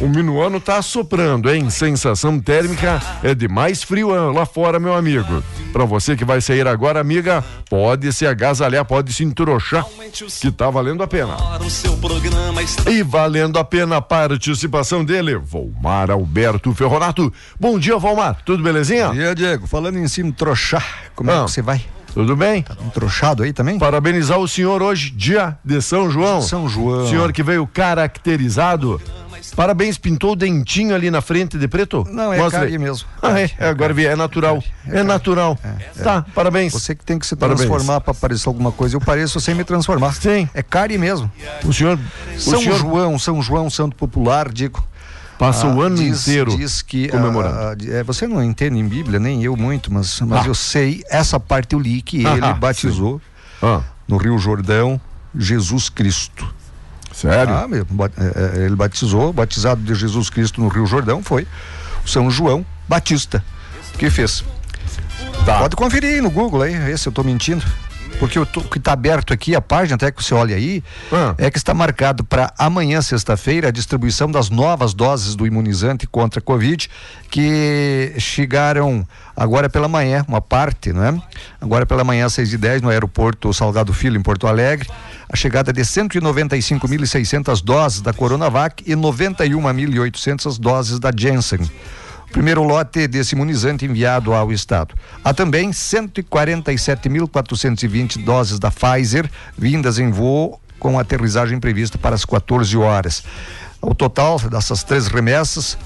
O minuano tá soprando, hein? Sensação térmica é de mais frio lá fora, meu amigo. Para você que vai sair agora, amiga, pode se agasalhar, pode se entrochar, que tá valendo a pena. E valendo a pena a participação dele, Volmar Alberto Ferronato. Bom dia, Volmar. Tudo belezinha? Bom dia, Diego. Falando em se entrochar, como é ah. é que você vai? Tudo bem? Tá entrochado aí também? Parabenizar o senhor hoje, dia de São João. São João. Senhor que veio caracterizado Parabéns, pintou o dentinho ali na frente de preto? Não, é Mostra aí mesmo. Ah, é, é agora vi, é natural. É, é natural. É, tá, parabéns. Você que tem que se transformar para parecer alguma coisa. Eu pareço sem me transformar. Sim. É cari mesmo. O senhor. São o senhor... João, São João, Santo Popular, digo. Passa ah, o ano diz, inteiro diz que, comemorando. Ah, ah, é, você não entende em Bíblia, nem eu muito, mas, mas ah. eu sei, essa parte eu li que ele batizou ah. no Rio Jordão Jesus Cristo. Sério? Ah, é, é, ele batizou, batizado de Jesus Cristo no Rio Jordão, foi São João Batista. que fez? Tá. Pode conferir aí no Google aí, esse eu estou mentindo. Porque o que está aberto aqui, a página, até que você olha aí, ah. é que está marcado para amanhã, sexta-feira, a distribuição das novas doses do imunizante contra a Covid, que chegaram agora pela manhã, uma parte, não é? Agora pela manhã, às 6 e 10 no aeroporto Salgado Filho, em Porto Alegre, a chegada de 195.600 doses da Coronavac e 91.800 doses da Janssen primeiro lote desse imunizante enviado ao estado. Há também 147.420 doses da Pfizer vindas em voo com aterrissagem prevista para as 14 horas. O total dessas três remessas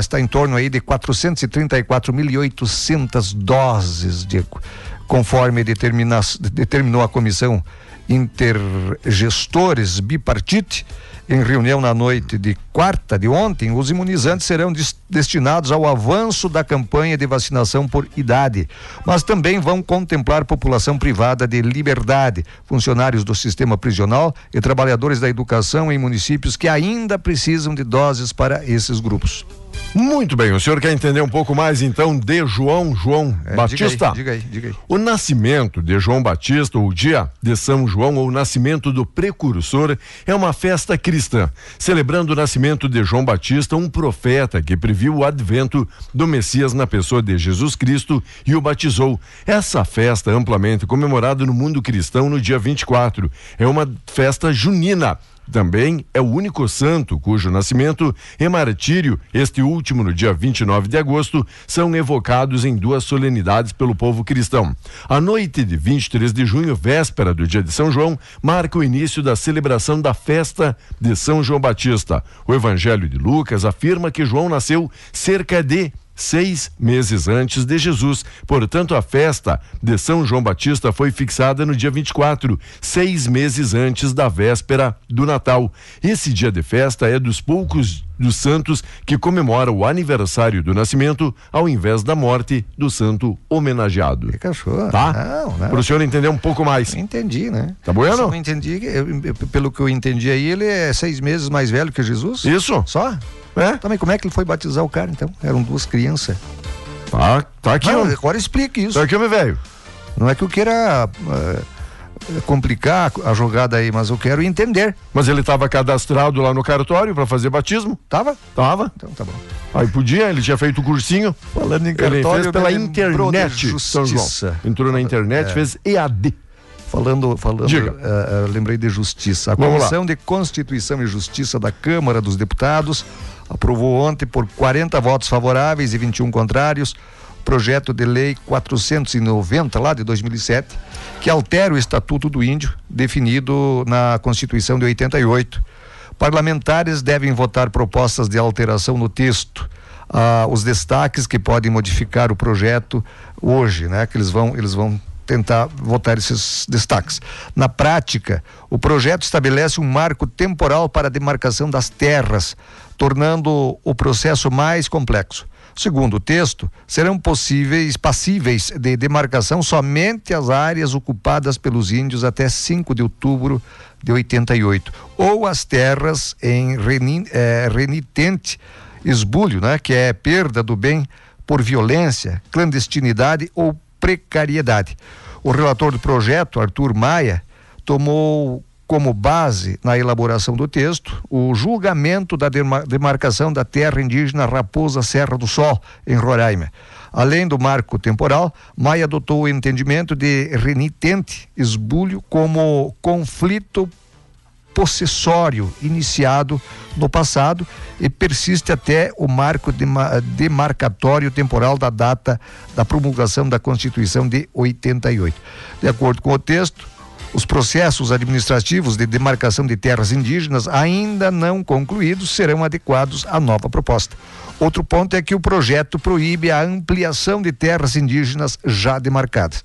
está em torno aí de 434.800 doses, Diego, conforme determinou a comissão intergestores bipartite em reunião na noite de quarta de ontem, os imunizantes serão des destinados ao avanço da campanha de vacinação por idade, mas também vão contemplar população privada de liberdade, funcionários do sistema prisional e trabalhadores da educação em municípios que ainda precisam de doses para esses grupos. Muito bem, o senhor quer entender um pouco mais então de João João é, Batista? Diga aí, diga aí, diga aí. O nascimento de João Batista, ou o dia de São João, ou o nascimento do precursor, é uma festa cristã, celebrando o nascimento de João Batista, um profeta que previu o advento do Messias na pessoa de Jesus Cristo e o batizou. Essa festa amplamente comemorada no mundo cristão no dia 24. É uma festa junina também é o único santo cujo nascimento e martírio, este último no dia 29 de agosto, são evocados em duas solenidades pelo povo cristão. A noite de 23 de junho, véspera do dia de São João, marca o início da celebração da festa de São João Batista. O Evangelho de Lucas afirma que João nasceu cerca de seis meses antes de Jesus. Portanto, a festa de São João Batista foi fixada no dia 24, seis meses antes da véspera do Natal. Esse dia de festa é dos poucos dos santos que comemora o aniversário do nascimento ao invés da morte do santo homenageado. Que cachorro. Tá? Não, não. Para o senhor entender um pouco mais. entendi, né? Tá bueno? Só entendi, eu, eu, pelo que eu entendi aí, ele é seis meses mais velho que Jesus? Isso. Só? É? Também como é que ele foi batizar o cara, então? Eram duas crianças. Tá, tá aqui, Não, Agora explique isso. Tá aqui, meu velho. Não é que eu queira uh, complicar a jogada aí, mas eu quero entender. Mas ele estava cadastrado lá no cartório para fazer batismo? Tava? Tava. Então tá bom. Aí podia, ele tinha feito o cursinho. Falando em cartório, ele fez pela internet. São João. Entrou na internet, é. fez EAD. Falando, falando, uh, uh, lembrei de justiça. A Comissão de Constituição e Justiça da Câmara dos Deputados aprovou ontem por 40 votos favoráveis e 21 contrários projeto de lei 490 lá de 2007 que altera o estatuto do índio definido na Constituição de 88. Parlamentares devem votar propostas de alteração no texto. Ah, os destaques que podem modificar o projeto hoje, né? Que eles vão eles vão tentar votar esses destaques. Na prática, o projeto estabelece um marco temporal para a demarcação das terras, tornando o processo mais complexo. Segundo o texto, serão possíveis, passíveis de demarcação somente as áreas ocupadas pelos índios até 5 de outubro de 88, ou as terras em eh, renitente esbulho, né, que é perda do bem por violência, clandestinidade ou precariedade. O relator do projeto, Arthur Maia, tomou como base na elaboração do texto o julgamento da demarcação da terra indígena Raposa Serra do Sol, em Roraima. Além do marco temporal, Maia adotou o entendimento de renitente esbulho como conflito possessório iniciado no passado e persiste até o marco demarcatório temporal da data da promulgação da Constituição de 88. De acordo com o texto, os processos administrativos de demarcação de terras indígenas ainda não concluídos serão adequados à nova proposta. Outro ponto é que o projeto proíbe a ampliação de terras indígenas já demarcadas.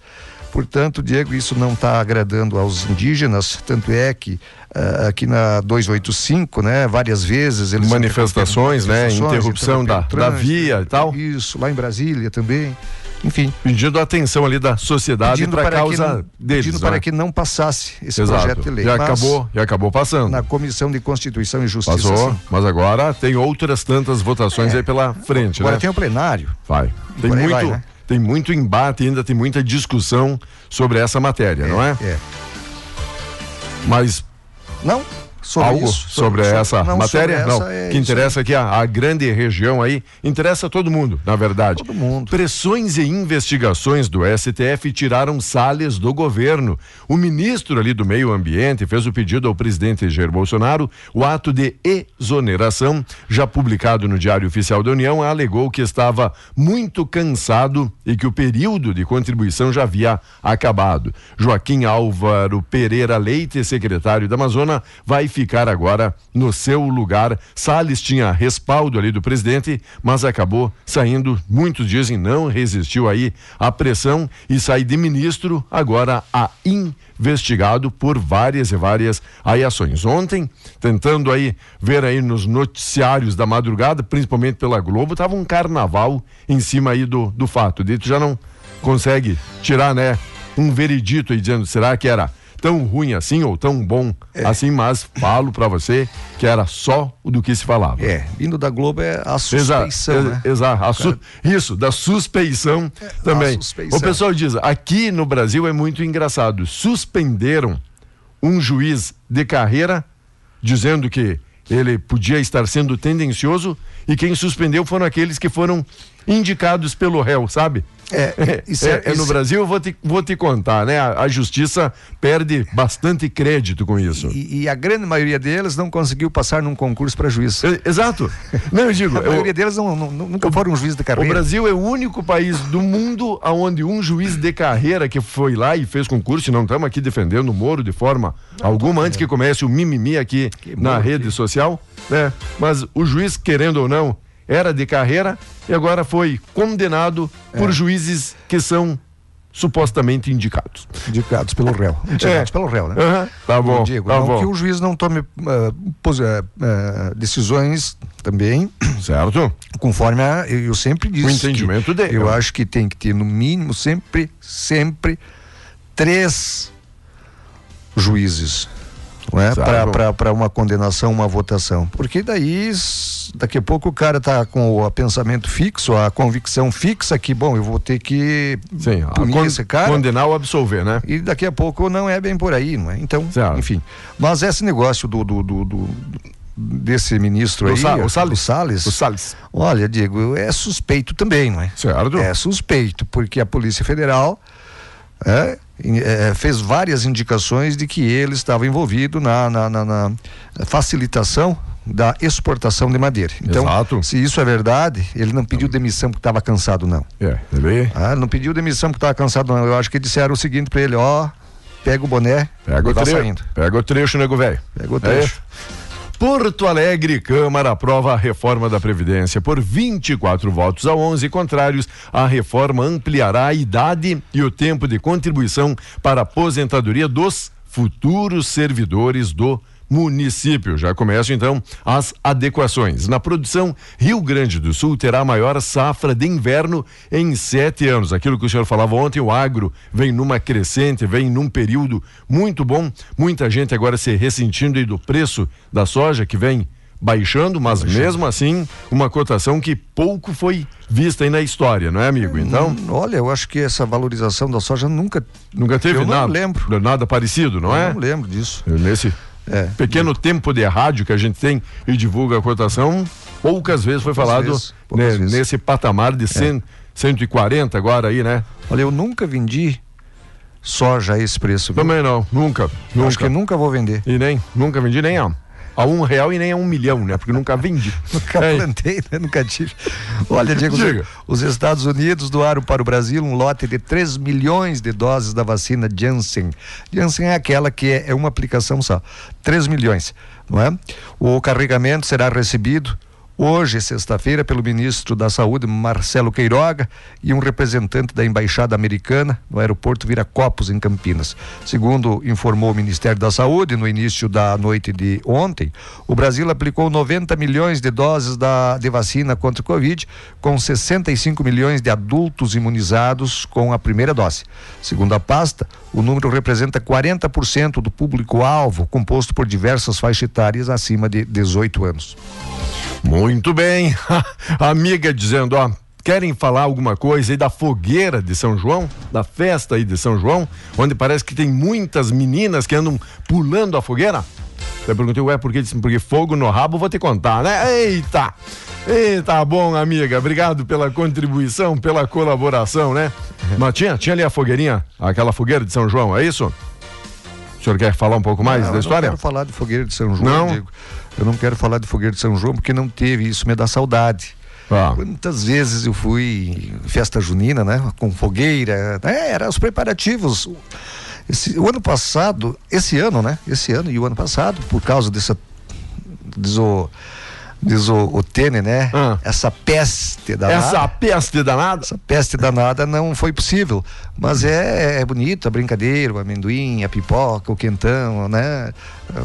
Portanto, Diego, isso não está agradando aos indígenas, tanto é que uh, aqui na 285, né, várias vezes eles manifestações, né, interrupção da, da via e tal. Isso, lá em Brasília também enfim. Pedindo a atenção ali da sociedade para a causa não, deles. Pedindo né? para que não passasse esse Exato. projeto de lei. Já acabou, já acabou passando. Na Comissão de Constituição e Justiça. Passou, sim. mas agora tem outras tantas votações é. aí pela frente, agora né? tem o plenário. Vai. Tem muito, vai, né? tem muito embate ainda, tem muita discussão sobre essa matéria, é, não é? É. Mas não, sobre Algo isso, sobre, sobre essa não, matéria? Sobre não, é que interessa aqui a, a, grande região aí, interessa a todo mundo, na verdade. Todo mundo. Pressões e investigações do STF tiraram Salles do governo. O ministro ali do Meio Ambiente fez o pedido ao presidente Jair Bolsonaro. O ato de exoneração, já publicado no Diário Oficial da União, alegou que estava muito cansado e que o período de contribuição já havia acabado. Joaquim Álvaro Pereira Leite, secretário da Amazônia, vai ficar agora no seu lugar. Salles tinha respaldo ali do presidente, mas acabou saindo, muitos dizem, não resistiu aí à pressão e sai de ministro, agora a investigado por várias e várias aí ações. Ontem, tentando aí ver aí nos noticiários da madrugada, principalmente pela Globo, tava um carnaval em cima aí do, do fato. Dito já não consegue tirar, né, um veredito aí dizendo, será que era tão ruim assim ou tão bom é. assim, mas falo para você que era só o do que se falava. É, vindo da Globo é a suspeição, né? Exato, su isso, da suspeição é, também. Suspeição. O pessoal diz, aqui no Brasil é muito engraçado, suspenderam um juiz de carreira dizendo que ele podia estar sendo tendencioso e quem suspendeu foram aqueles que foram indicados pelo réu, sabe? É, é, isso é, é, é no Brasil eu vou te, vou te contar, né? A, a justiça perde bastante crédito com isso. E, e, a grande maioria deles não conseguiu passar num concurso para juiz. É, exato. Não, eu digo. a maioria deles não, não, nunca foram um juiz de carreira. O Brasil é o único país do mundo onde um juiz de carreira que foi lá e fez concurso, e não estamos aqui defendendo o Moro de forma não, alguma, antes que comece o mimimi aqui que na rede que... social, né? Mas o juiz, querendo ou não, era de carreira e agora foi condenado é. por juízes que são supostamente indicados. Indicados pelo réu. Indicados é. pelo réu, né? Uhum. Tá bom. Diego, tá não bom. que o juiz não tome uh, uh, decisões também. Certo. Conforme a, eu sempre disse. O entendimento dele. Eu acho que tem que ter, no mínimo, sempre, sempre, três juízes não é? Para uma condenação, uma votação. Porque daí, daqui a pouco o cara está com o pensamento fixo, a convicção fixa que, bom, eu vou ter que Sim, punir con esse cara. Condenar ou absolver, né? E daqui a pouco não é bem por aí, não é? Então, certo. enfim. Mas esse negócio do, do, do, do desse ministro o aí, Sa o Salles. o Salles. O Salles. Olha, Diego, é suspeito também, não é? Certo. É suspeito, porque a Polícia Federal é, é, fez várias indicações de que ele estava envolvido na, na, na, na facilitação da exportação de madeira. Então, Exato. se isso é verdade, ele não pediu demissão porque estava cansado, não. É, ele... ah, não pediu demissão porque estava cansado, não. Eu acho que disseram o seguinte para ele, ó, pega o boné pega e o vai trecho, saindo. Pega o trecho, nego velho. Pega o trecho. É Porto Alegre, Câmara aprova a reforma da Previdência. Por 24 votos a 11 contrários, a reforma ampliará a idade e o tempo de contribuição para a aposentadoria dos futuros servidores do município. Já começam então as adequações. Na produção, Rio Grande do Sul terá a maior safra de inverno em sete anos. Aquilo que o senhor falava ontem, o agro vem numa crescente, vem num período muito bom. Muita gente agora se ressentindo do preço da soja que vem baixando, mas baixando. mesmo assim, uma cotação que pouco foi vista aí na história, não é, amigo? Hum, então. Olha, eu acho que essa valorização da soja nunca. Nunca teve eu nada. Não lembro. Nada parecido, não eu é? Não lembro disso. Nesse é, pequeno tempo de rádio que a gente tem e divulga a cotação, poucas vezes foi poucas falado vezes, né, vezes. nesse patamar de 100, é. 140 agora aí, né? Olha, eu nunca vendi soja a esse preço. Viu? Também não, nunca, nunca. Acho que nunca vou vender. E nem, nunca vendi nem a a um real e nem a um milhão, né? Porque nunca vendi. nunca é. plantei, né? Nunca tive. Olha, Diego, Diga. os Estados Unidos doaram para o Brasil um lote de 3 milhões de doses da vacina Janssen. Janssen é aquela que é, é uma aplicação só. 3 milhões, não é? O carregamento será recebido hoje, sexta-feira, pelo ministro da Saúde, Marcelo Queiroga, e um representante da Embaixada Americana no aeroporto Viracopos, em Campinas. Segundo informou o Ministério da Saúde, no início da noite de ontem, o Brasil aplicou 90 milhões de doses da, de vacina contra o Covid, com 65 milhões de adultos imunizados com a primeira dose. Segundo a pasta, o número representa 40% do público-alvo, composto por diversas faixas etárias acima de 18 anos. Muito bem. Amiga dizendo, ó, querem falar alguma coisa aí da fogueira de São João, da festa aí de São João, onde parece que tem muitas meninas que andam pulando a fogueira? Eu perguntei, ué, por que? Porque fogo no rabo vou te contar, né? Eita! Eita, bom, amiga. Obrigado pela contribuição, pela colaboração, né? Mas tinha, tinha ali a fogueirinha, aquela fogueira de São João, é isso? O senhor quer falar um pouco mais não, da história? Eu não quero falar de fogueira de São João, não. Digo. Eu não quero falar de fogueira de São João porque não teve, isso me dá saudade. Ah. Quantas vezes eu fui em festa junina, né? Com fogueira, né? Era os preparativos. Esse, o ano passado, esse ano, né? Esse ano e o ano passado, por causa dessa. Deso, diz o, o Tene, né? Ah. Essa peste danada. Essa peste danada? Essa peste danada não foi possível. Mas é, é bonito a brincadeira, o amendoim, a pipoca, o quentão, né?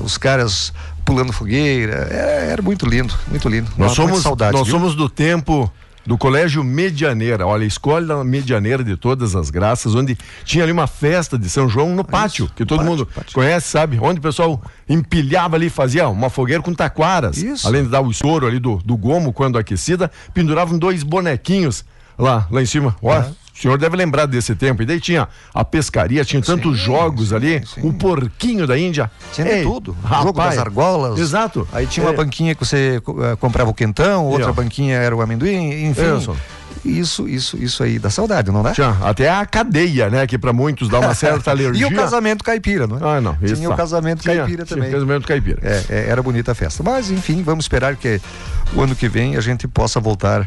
Os caras pulando fogueira. É, era muito lindo, muito lindo. Nós somos, saudade, nós somos do tempo do Colégio Medianeira. Olha, a escola medianeira de todas as graças, onde tinha ali uma festa de São João no pátio, Isso, que todo pátio, mundo pátio. conhece, sabe? Onde o pessoal empilhava ali, fazia uma fogueira com taquaras. Isso. Além de dar o estouro ali do, do gomo quando aquecida, penduravam dois bonequinhos lá, lá em cima. Olha. É. O senhor deve lembrar desse tempo. E daí tinha a pescaria, tinha tantos sim, jogos sim, ali, sim. o porquinho da Índia. Tinha Ei, tudo. Rapaz, o jogo das argolas. Exato. Aí tinha uma é. banquinha que você uh, comprava o quentão, outra banquinha era o amendoim, enfim. Isso. Isso, isso, isso aí dá saudade, não dá? Tinha, até a cadeia, né? Que para muitos dá uma certa alergia. e o casamento caipira, não é? Ah, não. Tinha tá. o casamento tinha, caipira também. Tinha casamento caipira. É, é, era bonita a festa. Mas, enfim, vamos esperar que o ano que vem a gente possa voltar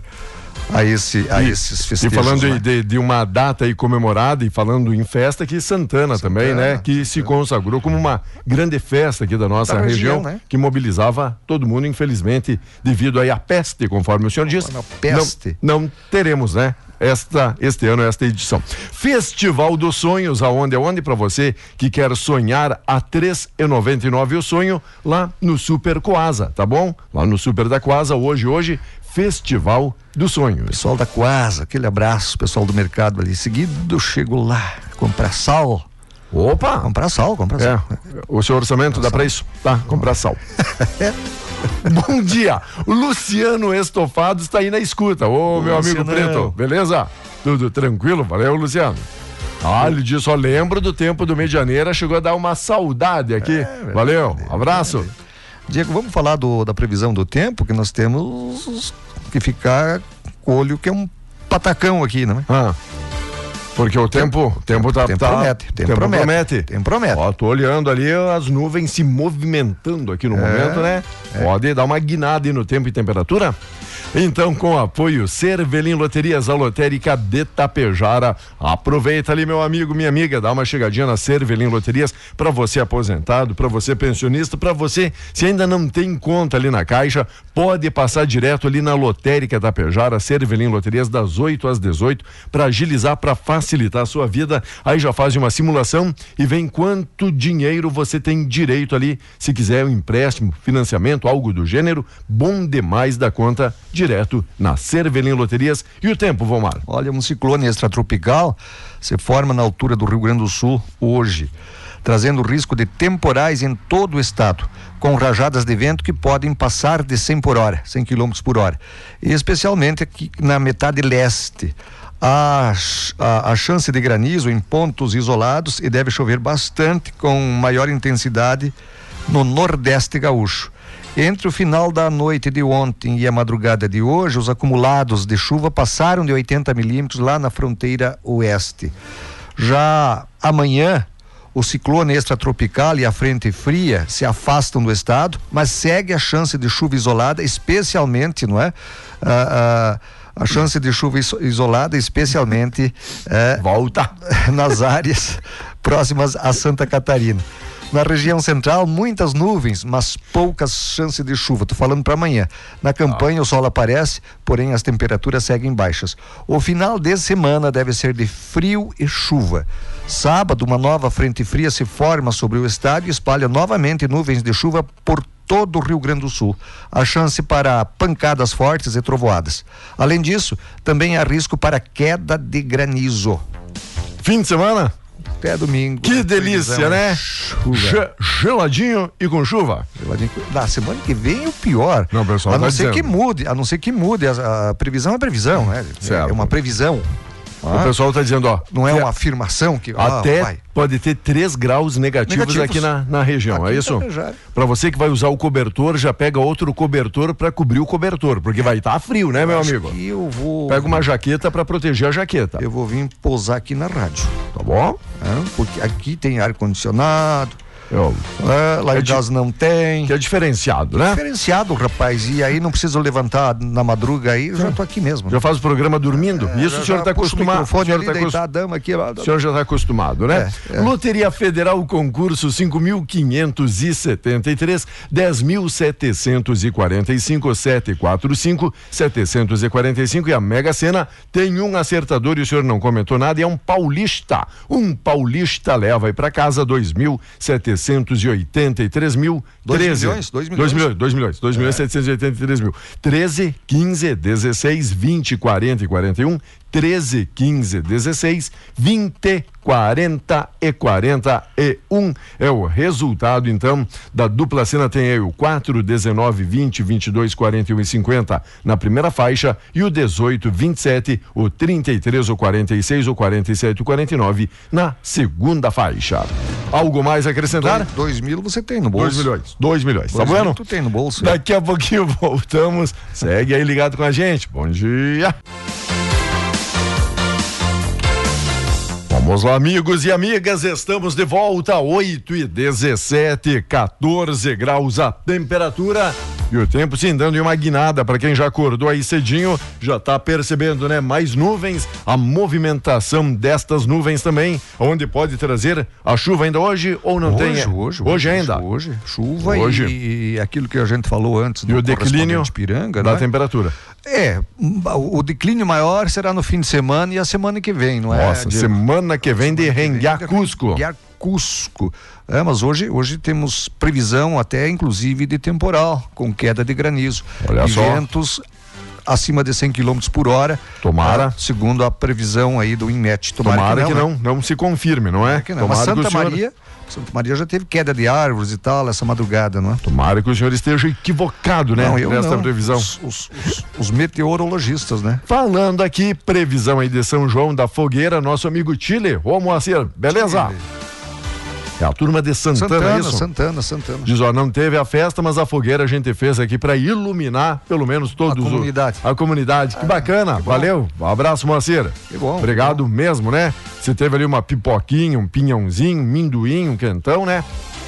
a, esse, a e, esses festejos. E falando né? de, de, uma data aí comemorada e falando em festa, que Santana, Santana também, né? Que Santana. se consagrou como uma grande festa aqui da nossa da região, região né? que mobilizava todo mundo, infelizmente, devido aí à peste, conforme o senhor disse. Não, peste. Não, não teremos, né? esta este ano esta edição. Festival dos Sonhos, aonde aonde para você que quer sonhar a três e noventa e nove o sonho lá no Super Coasa, tá bom? Lá no Super da Coasa hoje hoje Festival do Sonho. Pessoal da Coasa, aquele abraço, pessoal do mercado ali. Seguido eu chego lá, comprar sal. Opa! Comprar sal, comprar sal. É. O seu orçamento comprar dá para isso? Tá, comprar sal. Bom dia, o Luciano Estofado está aí na escuta. Ô, meu amigo Preto, beleza? Tudo tranquilo? Valeu, Luciano. Ah, ele só lembro do tempo do Medianeira, chegou a dar uma saudade aqui. É, Valeu, abraço. Diego, vamos falar do, da previsão do tempo, que nós temos que ficar com o olho que é um patacão aqui, não é? Ah. Porque o tempo, tempo, tempo tá, tempo tá, promete, tempo, tempo promete, promete. Tempo promete. Ó, tô olhando ali as nuvens se movimentando aqui no é, momento, né? É. Pode dar uma guinada aí no tempo e temperatura. Então, com apoio Cervelim Loterias, a lotérica de Tapejara. Aproveita ali, meu amigo, minha amiga, dá uma chegadinha na Cervelim Loterias para você aposentado, para você pensionista, para você se ainda não tem conta ali na caixa, pode passar direto ali na lotérica Tapejara, Cervelim Loterias das 8 às 18 para agilizar, para facilitar a sua vida. Aí já faz uma simulação e vem quanto dinheiro você tem direito ali, se quiser um empréstimo, financiamento, algo do gênero, bom demais da conta direto na Cervelim Loterias. E o tempo, Vomar? Olha, um ciclone extratropical se forma na altura do Rio Grande do Sul hoje. trazendo risco de temporais em todo o estado, com rajadas de vento que podem passar de 100 por hora, 100 km por hora, e especialmente aqui na metade leste. A, a, a, chance de granizo em pontos isolados e deve chover bastante com maior intensidade no nordeste gaúcho. Entre o final da noite de ontem e a madrugada de hoje, os acumulados de chuva passaram de 80 milímetros lá na fronteira oeste. Já amanhã, o ciclone extratropical e a frente fria se afastam do estado, mas segue a chance de chuva isolada, especialmente, não é? Ah, ah, a chance de chuva isolada, especialmente eh, volta nas áreas próximas a Santa Catarina. Na região central, muitas nuvens, mas poucas chances de chuva. Estou falando para amanhã. Na campanha, ah. o sol aparece, porém as temperaturas seguem baixas. O final de semana deve ser de frio e chuva. Sábado, uma nova frente fria se forma sobre o estado e espalha novamente nuvens de chuva por todo o Rio Grande do Sul. A chance para pancadas fortes e trovoadas. Além disso, também há risco para queda de granizo. Fim de semana? Até domingo. Que delícia, né? Chuva. Geladinho e com chuva. Geladinho. Na semana que vem o pior. Não, pessoal, a não tá ser dizendo. que mude, a não ser que mude. A, a previsão é previsão, né? Certo. É uma previsão. Ah, o pessoal está dizendo, ó. Não é uma afirmação que. Até ah, pode ter 3 graus negativos, negativos, aqui na, na região, aqui é isso? Para você que vai usar o cobertor, já pega outro cobertor para cobrir o cobertor, porque vai estar tá frio, né, eu meu amigo? eu vou. Pega uma jaqueta para proteger a jaqueta. Eu vou vir pousar aqui na rádio. Tá bom? É, porque aqui tem ar condicionado eu, é, lá é em casa não tem. Que é diferenciado, né? Diferenciado, rapaz. E aí não precisa levantar na madruga aí, eu já tô aqui mesmo. Já faz o programa dormindo? É, Isso o senhor está acostumado. O senhor ali, tá a dama aqui. O senhor já está acostumado, né? É, é. Loteria Federal, concurso 5.573, 10.745, 745, 745 e a Mega Sena tem um acertador e o senhor não comentou nada, é um paulista. Um paulista leva aí para casa 2.700 783 mil. 2 milhões? 2 milhões. 2 milhões, 2 milhões, 2 milhões é. 783 mil. 13, 15, 16, 20, 40 e 41 13, 15, 16, 20, 40 e 41 é o resultado então da dupla cena tem aí o 4, 19, 20, 22, 41 e 50 na primeira faixa e o 18, 27, o 33, o 46, o 47 e o 49 na segunda faixa. Algo mais a acrescentar? 2 mil você tem no bolso. 2 milhões. 2 milhões. Tá vendo? Tu tem no bolso. Daqui a pouquinho voltamos. Segue aí ligado com a gente. Bom dia. Vamos lá, amigos e amigas, estamos de volta, 8 e 17, 14 graus a temperatura. E o tempo sim dando uma guinada para quem já acordou aí cedinho, já está percebendo, né? Mais nuvens, a movimentação destas nuvens também, onde pode trazer a chuva ainda hoje ou não hoje, tem? Hoje, hoje, hoje ainda. Hoje, chuva hoje. E, e aquilo que a gente falou antes do e o declínio de Piranga, da né? temperatura. É, o declínio maior será no fim de semana e a semana que vem, não é? Nossa, semana que vem de Renguiar Cusco. Cusco. É, mas hoje, hoje temos previsão até inclusive de temporal, com queda de granizo. Olha e só. ventos acima de 100 km por hora. Tomara. Tá? segundo a previsão aí do INMET. Tomara, Tomara que, não, que não, não, se confirme, não é? Que não. Tomara mas Santa Maria. Santa Maria já teve queda de árvores e tal, essa madrugada, não é? Tomara que o senhor esteja equivocado, né? Não, eu não. previsão. Os, os, os, os, meteorologistas, né? Falando aqui, previsão aí de São João da Fogueira, nosso amigo Chile. Ô Moacir, beleza? Chile. É a turma de Santana, Santana é isso? Santana, Santana. Diz, ó, não teve a festa, mas a fogueira a gente fez aqui para iluminar, pelo menos todos. A comunidade. O, a comunidade. que ah, bacana. Que valeu. Um abraço, Moacir. Que bom. Obrigado que bom. mesmo, né? Você teve ali uma pipoquinha, um pinhãozinho, um minduim, um quentão, né?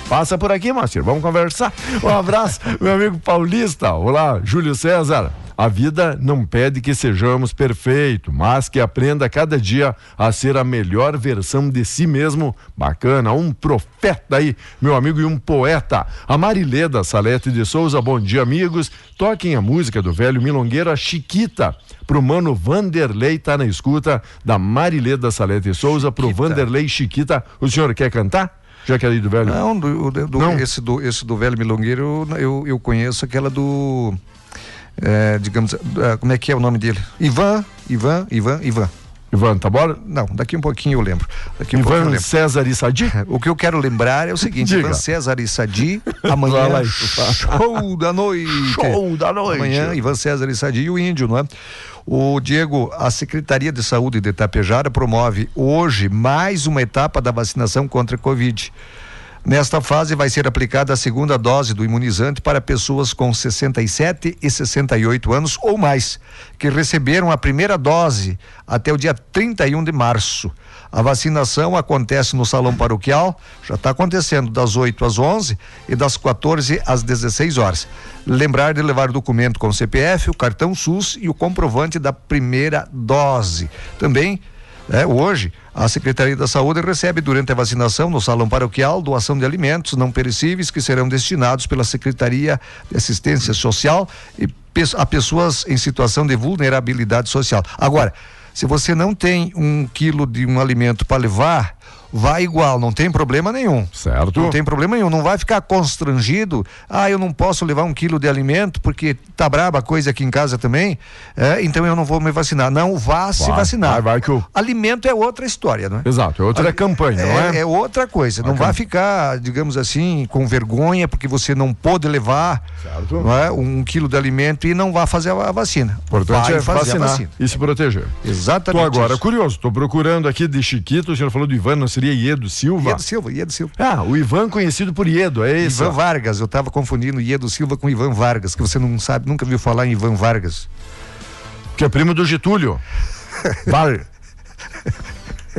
Passa por aqui, Moacir. Vamos conversar. Um abraço, meu amigo paulista. Olá, Júlio César. A vida não pede que sejamos perfeitos, mas que aprenda cada dia a ser a melhor versão de si mesmo. Bacana, um profeta aí, meu amigo, e um poeta. A Marileda Salete de Souza, bom dia, amigos. Toquem a música do velho milongueiro, a Chiquita. Pro mano Vanderlei, tá na escuta, da Marileda Salete de Souza, pro Chiquita. Vanderlei Chiquita. O senhor quer cantar? Já que é ali do velho? Não, do, do, Não? Esse, do, esse do velho milongueiro eu, eu conheço aquela do é, digamos, é, como é que é o nome dele? Ivan, Ivan, Ivan, Ivan. Ivan Tabora? Não, daqui um pouquinho eu lembro. Daqui um Ivan lembro. César e Sadi? O que eu quero lembrar é o seguinte: Diga. Ivan César e Sadi, amanhã, show da noite. Show da noite. Amanhã, Ivan César e Sadi e o Índio, não é? O Diego, a Secretaria de Saúde de Itapejara promove hoje mais uma etapa da vacinação contra a Covid. Nesta fase vai ser aplicada a segunda dose do imunizante para pessoas com 67 e 68 anos ou mais, que receberam a primeira dose até o dia 31 de março. A vacinação acontece no salão paroquial, já está acontecendo das 8 às 11 e das 14 às 16 horas. Lembrar de levar o documento com o CPF, o cartão SUS e o comprovante da primeira dose. Também é, hoje, a Secretaria da Saúde recebe durante a vacinação no salão paroquial doação de alimentos não perecíveis que serão destinados pela Secretaria de Assistência Social e a pessoas em situação de vulnerabilidade social. Agora, se você não tem um quilo de um alimento para levar, vai igual, não tem problema nenhum. Certo. Não tem problema nenhum, não vai ficar constrangido. Ah, eu não posso levar um quilo de alimento porque tá braba a coisa aqui em casa também, é, então eu não vou me vacinar. Não, vá vai, se vacinar. Vai, vai que. Alimento é outra história, não é? Exato, é outra campanha, não é? É, é outra coisa. Não vai ficar, digamos assim, com vergonha porque você não pôde levar não é, um quilo de alimento e não vai fazer a vacina. Importante vai é fazer vacinar vacina. e se proteger. Exatamente. Tô agora isso. curioso, estou procurando aqui de Chiquito, o senhor falou do Ivan, não seria Iedo Silva? Iedo Silva, Iedo Silva. Ah, o Ivan conhecido por Iedo, é isso? Ivan Vargas, eu estava confundindo Iedo Silva com Ivan Vargas, que você não sabe, nunca viu falar em Ivan Vargas. Que é primo do Getúlio. Var...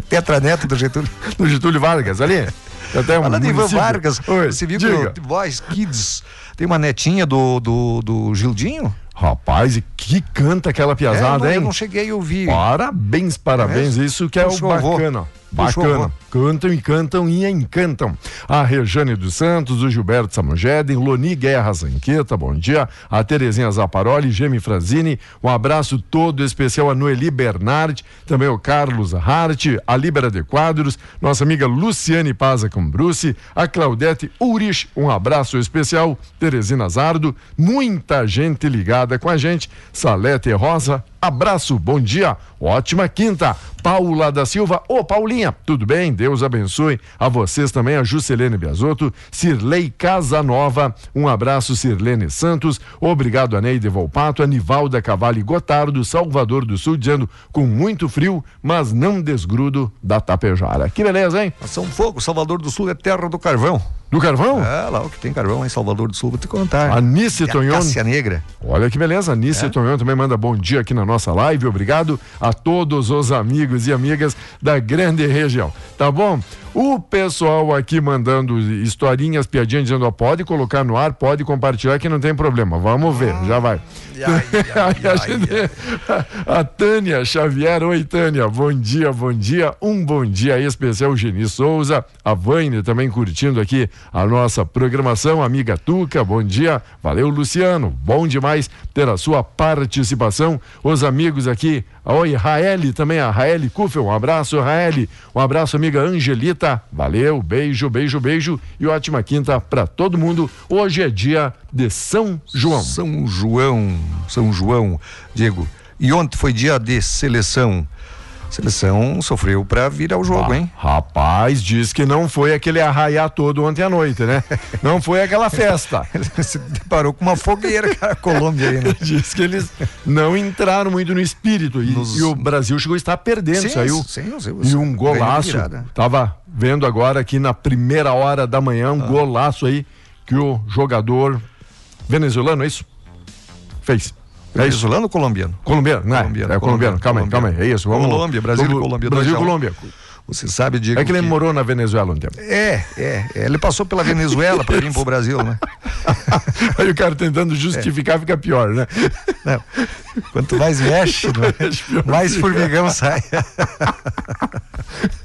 Tetraneto do Getúlio. Do Getúlio Vargas, ali. Até um Falando de Ivan Vargas, Oi, você viu diga. que o Voice Kids tem uma netinha do, do, do Gildinho? Rapaz, e que canta aquela piazada, é, não, hein? Eu não cheguei a ouvir. Parabéns, parabéns. É. Isso que é o bacana. Bacana. Cantam e cantam e encantam. A Rejane dos Santos, o Gilberto Samogeden, Loni Guerra Zanqueta, bom dia. A Terezinha Zaparoli, Gemi Franzini, um abraço todo especial a Noeli Bernard, também o Carlos Hart, a Libera de Quadros, nossa amiga Luciane Paza Bruce, a Claudete Urich, um abraço especial, Teresina Zardo, muita gente ligada com a gente, Salete Rosa, Abraço, bom dia, ótima quinta. Paula da Silva, ô Paulinha, tudo bem? Deus abençoe a vocês também, a Juscelene Biasotto, Cirlei Casanova, um abraço Sirlene Santos, obrigado a Neide Volpato, Anivalda Cavalli Gotardo, Salvador do Sul, dizendo com muito frio, mas não desgrudo da Tapejara. Que beleza, hein? São Fogo, Salvador do Sul é terra do carvão. Do carvão? É, lá o que tem carvão em Salvador do Sul, vou te contar. Anice Tonhon. Cássia Negra. Olha que beleza, Anice é. Tonhon também manda bom dia aqui na nossa live. Obrigado a todos os amigos e amigas da grande região. Tá bom? O pessoal aqui mandando historinhas, piadinhas, dizendo: ó, pode colocar no ar, pode compartilhar que não tem problema. Vamos ver, já vai. a, Tânia Xavier, oi Tânia, bom dia, bom dia. Um bom dia especial, Geni Souza. A Vaine também curtindo aqui a nossa programação. Amiga Tuca, bom dia. Valeu, Luciano. Bom demais ter a sua participação. Os amigos aqui Oi, Raeli também, a Raeli Kufel, um abraço, Raeli. Um abraço, amiga Angelita. Valeu, beijo, beijo, beijo e ótima quinta para todo mundo. Hoje é dia de São João. São João, São João, Diego. E ontem foi dia de seleção seleção sofreu para vir ao jogo, ah, hein? Rapaz, diz que não foi aquele arraiar todo ontem à noite, né? não foi aquela festa. Se deparou com uma fogueira, cara, a Colômbia aí, né? diz que eles não entraram muito no espírito e, Nos... e o Brasil chegou a estar perdendo, sim, saiu. Sim, sim, e um golaço. Tava vendo agora aqui na primeira hora da manhã um ah. golaço aí que o jogador venezuelano, é isso? Fez. É Venezuelano ou colombiano? Colombiano, não é? colombiano, é colombiano. Calma aí, calma aí. É isso. Vamos, Colômbia, Brasil e Colômbia. Brasil e Colômbia. Você sabe, Diego. É que ele que... morou na Venezuela um tempo. É, é. é. Ele passou pela Venezuela para vir para o Brasil, né? Aí o cara tentando justificar é. fica pior, né? Não. Quanto mais mexe, é? mais formigão sai.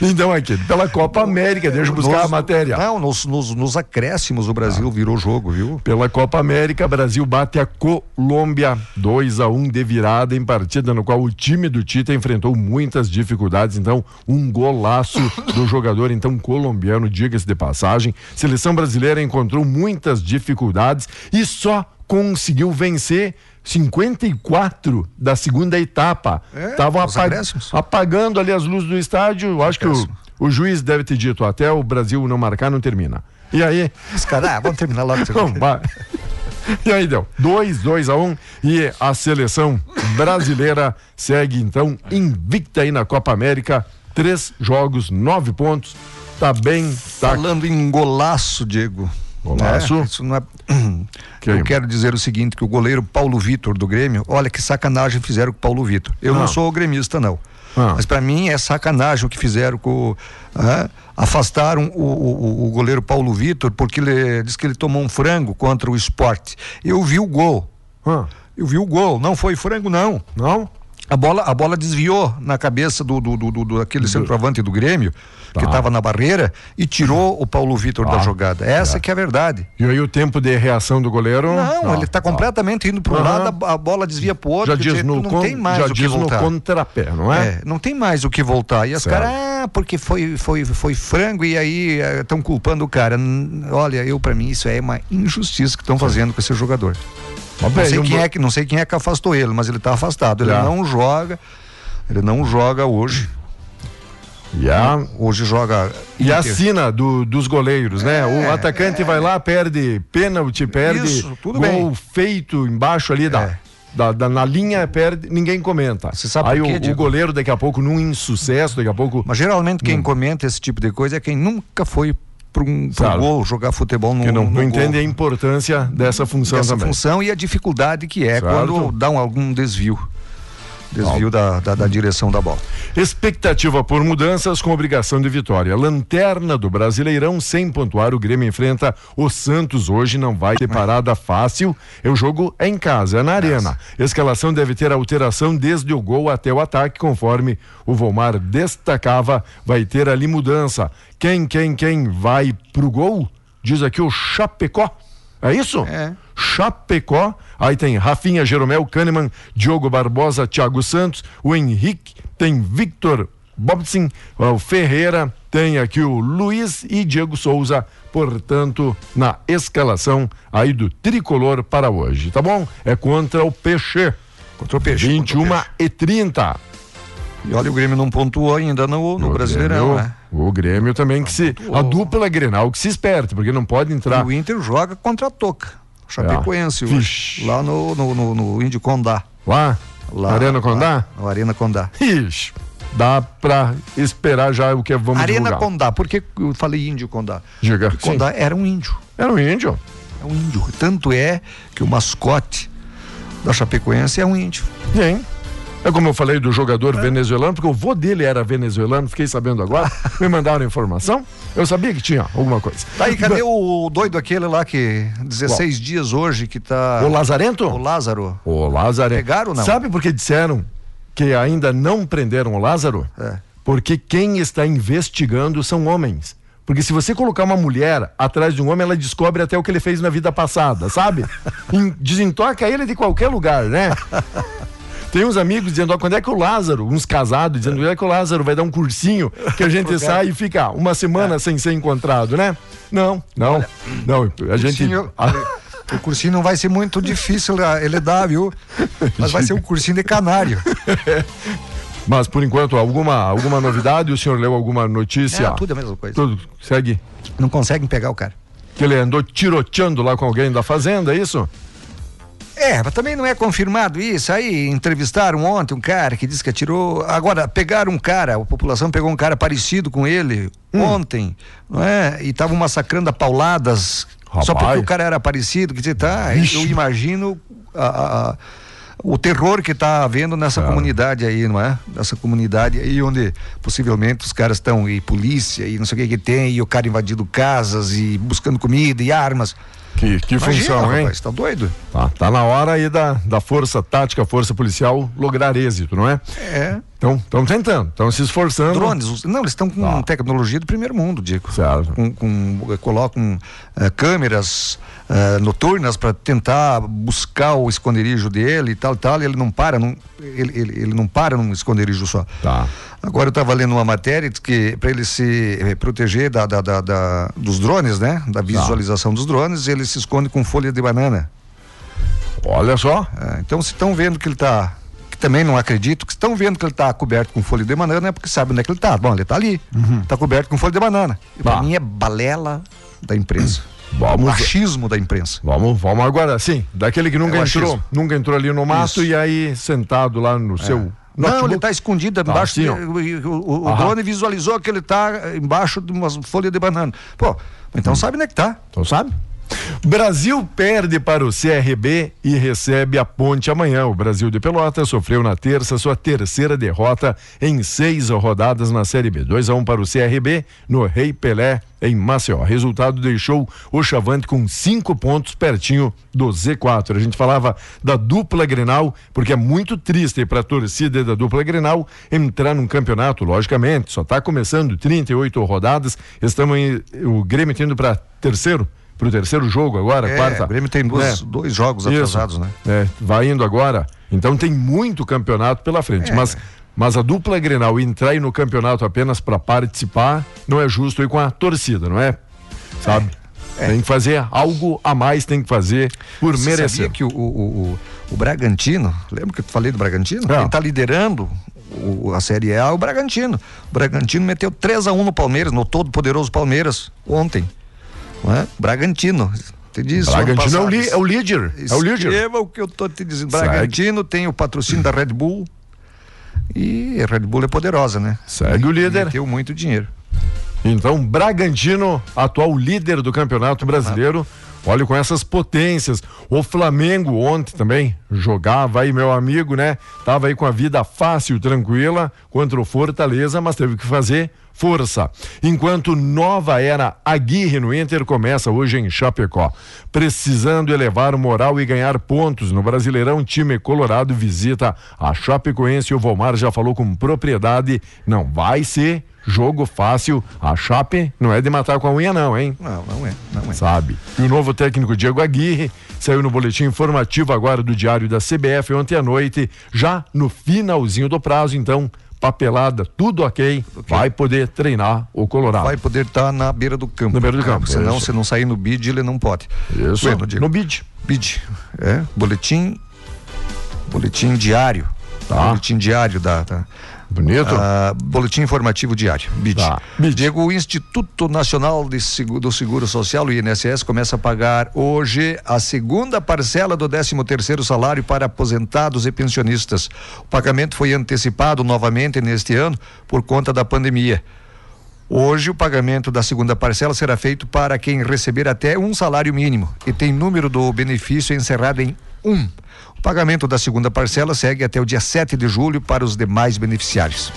então aqui, pela Copa América, deixa eu buscar nos, a matéria. Não, nos, nos, nos acréscimos o Brasil ah. virou jogo, viu? Pela Copa América, Brasil bate a Colômbia 2 a 1 um de virada em partida no qual o time do Tita enfrentou muitas dificuldades, então um golaço do jogador então colombiano, diga-se de passagem. Seleção brasileira encontrou muitas dificuldades e só conseguiu vencer 54 da segunda etapa. Estavam é, apag apagando ali as luzes do estádio. Eu acho que o, o juiz deve ter dito: até o Brasil não marcar, não termina. E aí? Os caras, ah, vamos terminar logo. e aí deu 2, 2 a 1 um, e a seleção brasileira segue então invicta aí na Copa América. Três jogos, nove pontos. Tá bem. Tá... Falando em golaço, Diego. Golaço. É, isso não é... Eu quero dizer o seguinte: que o goleiro Paulo Vitor do Grêmio, olha que sacanagem fizeram com o Paulo Vitor. Eu não, não sou gremista, não. Ah. Mas para mim é sacanagem o que fizeram com. Ah, afastaram o, o, o, goleiro Paulo Vitor porque ele diz que ele tomou um frango contra o esporte. Eu vi o gol. Ah. Eu vi o gol. Não foi frango, não. Não? A bola, a bola desviou na cabeça do, do, do, do aquele centroavante do Grêmio, tá. que estava na barreira, e tirou o Paulo Vitor da jogada. Essa é. que é a verdade. E aí o tempo de reação do goleiro? Não, ele está completamente indo para um uhum. lado, a, bola desvia para o outro. Já diz no, não tem mais já o que voltar. no contrapé, não é? é? Não tem mais o que voltar. E os caras, ah, porque foi, foi, foi frango e aí estão eh, culpando o cara. Olha, eu para mim isso é uma injustiça que estão fazendo com esse jogador. Não sei, quem é que, não sei quem é que afastou ele, mas ele está afastado. Ele não joga, ele não joga hoje. A, hoje joga. E a sina do, dos goleiros, né? é? O atacante é, vai lá, perde pênalti, perde isso, tudo gol bem. feito embaixo ali da, é. da, da, na linha, perde, ninguém comenta. Você sabe Aí o, o, goleiro daqui a pouco num insucesso, daqui a pouco. Mas geralmente quem hum. comenta esse tipo de coisa é quem nunca foi para um claro. gol, jogar futebol no, que não, no não entende a importância dessa função dessa também. função e a dificuldade que é quando dá um, algum desvio desvio da, da, da, direção da bola. Expectativa por mudanças com obrigação de vitória. Lanterna do Brasileirão sem pontuar. O Grêmio enfrenta o Santos hoje. Não vai ter parada fácil. O jogo é em casa, é na arena. Escalação deve ter alteração desde o gol até o ataque, conforme o Volmar destacava. Vai ter ali mudança. Quem, quem, quem vai pro gol? Diz aqui o Chapecó. É isso? É. Chapecó. Aí tem Rafinha, Jeromel, Kahneman, Diogo Barbosa, Thiago Santos, o Henrique, tem Victor Bobson, o Ferreira, tem aqui o Luiz e Diego Souza, portanto, na escalação aí do tricolor para hoje, tá bom? É contra o Peixe. Contra o Peixe. 21 contra o Peixe. e 30. E olha, o Grêmio não pontuou ainda no, no Brasileirão, Grêmio, né? O Grêmio também que se. A dupla Grenal que se esperte, porque não pode entrar. E o Inter joga contra a Toca. Chapecoense é. hoje. Lá no, no, no, no Índio Condá. Lá? Lá Arena Condá? Lá, no Arena Condá. Ixi. Dá pra esperar já o que vamos Arena divulgar. Condá, por que eu falei índio Condá? Diga. Condá era um índio. Era um índio? É um índio. Tanto é que o mascote da Chapecoense é um índio. Sim. É como eu falei do jogador venezuelano, porque o vô dele era venezuelano, fiquei sabendo agora. Me mandaram informação. Eu sabia que tinha alguma coisa. Tá aí, cadê o doido aquele lá que 16 Bom. dias hoje que tá. O Lazarento? O Lázaro. O Lázaro. Pegaram não? Sabe por que disseram que ainda não prenderam o Lázaro? É. Porque quem está investigando são homens. Porque se você colocar uma mulher atrás de um homem, ela descobre até o que ele fez na vida passada, sabe? Desentoca ele de qualquer lugar, né? Tem uns amigos dizendo, ó, quando é que o Lázaro, uns casados, dizendo, quando é que o Lázaro vai dar um cursinho que a gente sai e fica uma semana é. sem ser encontrado, né? Não, não, Olha, não, a gente... Cursinho, o cursinho não vai ser muito difícil ele dar, viu? Mas vai ser um cursinho de canário. Mas por enquanto, alguma, alguma novidade? O senhor leu alguma notícia? É, tudo a mesma coisa. Tudo segue. Não conseguem pegar o cara. Que ele andou tiroteando lá com alguém da fazenda, é isso? É, mas também não é confirmado isso. Aí entrevistaram ontem um cara que disse que atirou. Agora, pegaram um cara, a população pegou um cara parecido com ele hum. ontem, não é? E estavam massacrando a pauladas. Rapaz. Só porque o cara era parecido, que tá, eu imagino a, a, o terror que está havendo nessa comunidade aí, não é? Nessa comunidade aí onde possivelmente os caras estão e polícia e não sei o que que tem e o cara invadindo casas e buscando comida e armas. Que, que Imagina, função, hein? Rapaz, tá doido? Tá, tá na hora aí da, da força tática, força policial lograr êxito, não é? É. Então, estão tentando, estão se esforçando. Drones, não, eles estão com tá. tecnologia do primeiro mundo, Diego. Certo. Com, com, colocam uh, câmeras uh, noturnas para tentar buscar o esconderijo dele e tal e tal, e ele não para, não, ele, ele, ele não para num esconderijo só. Tá. Agora eu estava lendo uma matéria que para ele se eh, proteger da, da, da, da, dos drones, né? Da tá. visualização tá. dos drones, ele se esconde com folha de banana. Olha só. É, então, se estão vendo que ele está que também não acredito, que estão vendo que ele está coberto com folha de banana, é porque sabe onde é que ele está. Bom, ele está ali, está uhum. Tá coberto com folha de banana. E para mim é balela da imprensa. Vamos, achismo da imprensa. Vamos, vamos agora, sim, daquele que nunca é entrou, nunca entrou ali no mato Isso. e aí sentado lá no é. seu Notebook. Não, ele está escondido tá, embaixo. Assim, o, o, o drone visualizou que ele está embaixo de uma folha de banana. Pô, então hum. sabe onde é que tá? Então sabe? Brasil perde para o CRB e recebe a ponte amanhã. O Brasil de Pelotas sofreu na terça sua terceira derrota em seis rodadas na Série B. 2 a 1 um para o CRB no Rei Pelé em Maceió. Resultado deixou o Chavante com cinco pontos pertinho do Z4. A gente falava da dupla Grenal, porque é muito triste para a torcida da dupla Grenal entrar num campeonato, logicamente. Só está começando 38 rodadas. Estamos em, o Grêmio tendo para terceiro para o terceiro jogo agora, é, quarta. O Grêmio tem duas, é. dois jogos atrasados, né? É, vai indo agora. Então tem muito campeonato pela frente. É. Mas, mas a dupla Grenal entrar aí no campeonato apenas para participar não é justo aí com a torcida, não é? Sabe? É. Tem que fazer algo a mais, tem que fazer por Você merecer. Sabia que o, o, o, o Bragantino, lembra que eu falei do Bragantino? É. Quem está liderando o, a Série A é o Bragantino. O Bragantino meteu 3 a 1 no Palmeiras, no todo poderoso Palmeiras, ontem não é? Bragantino. Te diz, Bragantino é o, li, é o, líder. é o líder. Escreva o que eu estou te dizendo. Segue. Bragantino tem o patrocínio da Red Bull. E a Red Bull é poderosa, né? Segue o líder. Meteu muito dinheiro. Então, Bragantino, atual líder do Campeonato Brasileiro. Olha com essas potências. O Flamengo ontem também jogava aí, meu amigo, né? Tava aí com a vida fácil, tranquila contra o Fortaleza, mas teve que fazer força. Enquanto nova era Aguirre no Inter começa hoje em Chapecó. Precisando elevar o moral e ganhar pontos no Brasileirão, time colorado visita a Chapecoense. O Volmar já falou com propriedade, não vai ser jogo fácil. A Chape não é de matar com a unha, não, hein? Não, não é, não é. Sabe? E o novo técnico Diego Aguirre saiu no boletim informativo agora do Diário da CBF ontem à noite, já no finalzinho do prazo, então papelada, tudo ok, okay, vai poder treinar o Colorado. Vai poder estar tá na beira do campo. Na beira do campo. senão, se não sair no bid, ele não pode. Isso. Bueno, no bid. Bid. É, boletim. Boletim diário. Tá. Boletim diário da, da Bonito. Uh, boletim informativo diário. BID. Tá. Diego, o Instituto Nacional de Seguro, do Seguro Social, o INSS, começa a pagar hoje a segunda parcela do 13 terceiro salário para aposentados e pensionistas. O pagamento foi antecipado novamente neste ano por conta da pandemia. Hoje, o pagamento da segunda parcela será feito para quem receber até um salário mínimo e tem número do benefício encerrado em um. Pagamento da segunda parcela segue até o dia 7 de julho para os demais beneficiários.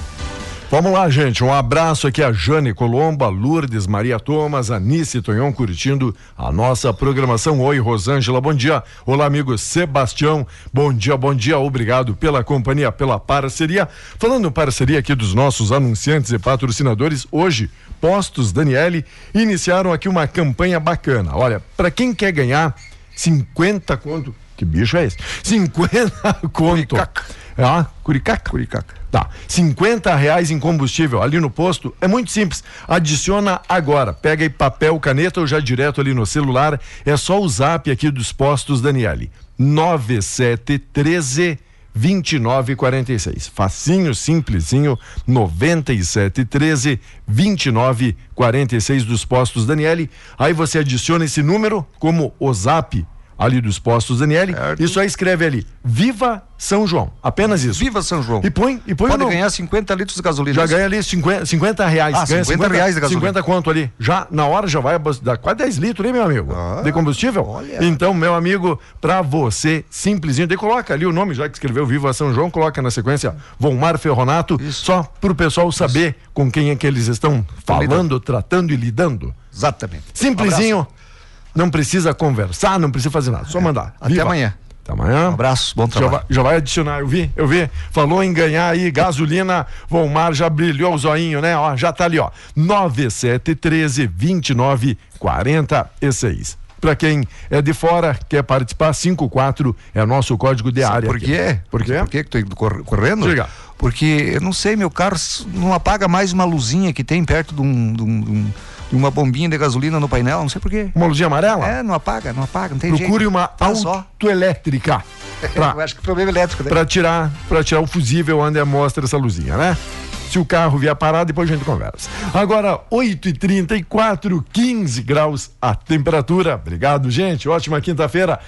Vamos lá, gente. Um abraço aqui a Jane Colomba, Lourdes, Maria Thomas, Anice Tonhon curtindo a nossa programação. Oi, Rosângela, bom dia. Olá, amigo Sebastião. Bom dia, bom dia. Obrigado pela companhia, pela parceria. Falando parceria aqui dos nossos anunciantes e patrocinadores, hoje, Postos Daniele iniciaram aqui uma campanha bacana. Olha, para quem quer ganhar 50 conto que bicho é esse? 50 conto. Curicaca. Ah, curicaca? Curicaca. Tá. 50 reais em combustível ali no posto é muito simples. Adiciona agora. Pega aí papel, caneta ou já direto ali no celular. É só o zap aqui dos postos Daniele. 9713 2946. Facinho, simplesinho, 9713 2946 dos postos Daniele. Aí você adiciona esse número como o zap ali dos postos Daniele. Certo. Isso aí escreve ali, Viva São João. Apenas isso. Viva São João. E põe, e põe Pode ganhar 50 litros de gasolina. Já ganha ali 50, 50 reais. Ah, ganha 50, 50 reais de gasolina. 50 quanto ali. Já na hora já vai dar quase 10 litros ali, meu amigo. Ah, de combustível. Olha. Então, meu amigo, pra você, simplesinho, daí coloca ali o nome, já que escreveu Viva São João, coloca na sequência Vomar Ferronato, isso. só pro pessoal saber isso. com quem é que eles estão falando, tratando e lidando. Exatamente. Simplesinho. Um não precisa conversar, não precisa fazer nada, só mandar. Até Viva. amanhã. Até amanhã. Um abraço, bom trabalho. Já vai, já vai, adicionar, eu vi, eu vi. Falou em ganhar aí gasolina, Volmar já brilhou o zoinho, né? Ó, já tá ali, ó. 9713 2946. Para quem é de fora, quer participar, 54 é nosso código de Sabe área. Por quê? Por quê? Por quê que tô correndo? Diga. Porque, eu não sei, meu carro não apaga mais uma luzinha que tem perto de um, de um, de um e uma bombinha de gasolina no painel, não sei porquê. Uma luzinha amarela? É, não apaga, não apaga, não tem Procure jeito. uma autoelétrica. Pra, Eu acho que problema elétrico. Né? Para tirar, para tirar o fusível onde mostra essa luzinha, né? Se o carro vier parar, depois a gente conversa. Agora, 8h34, 15 graus a temperatura. Obrigado, gente. Ótima quinta-feira.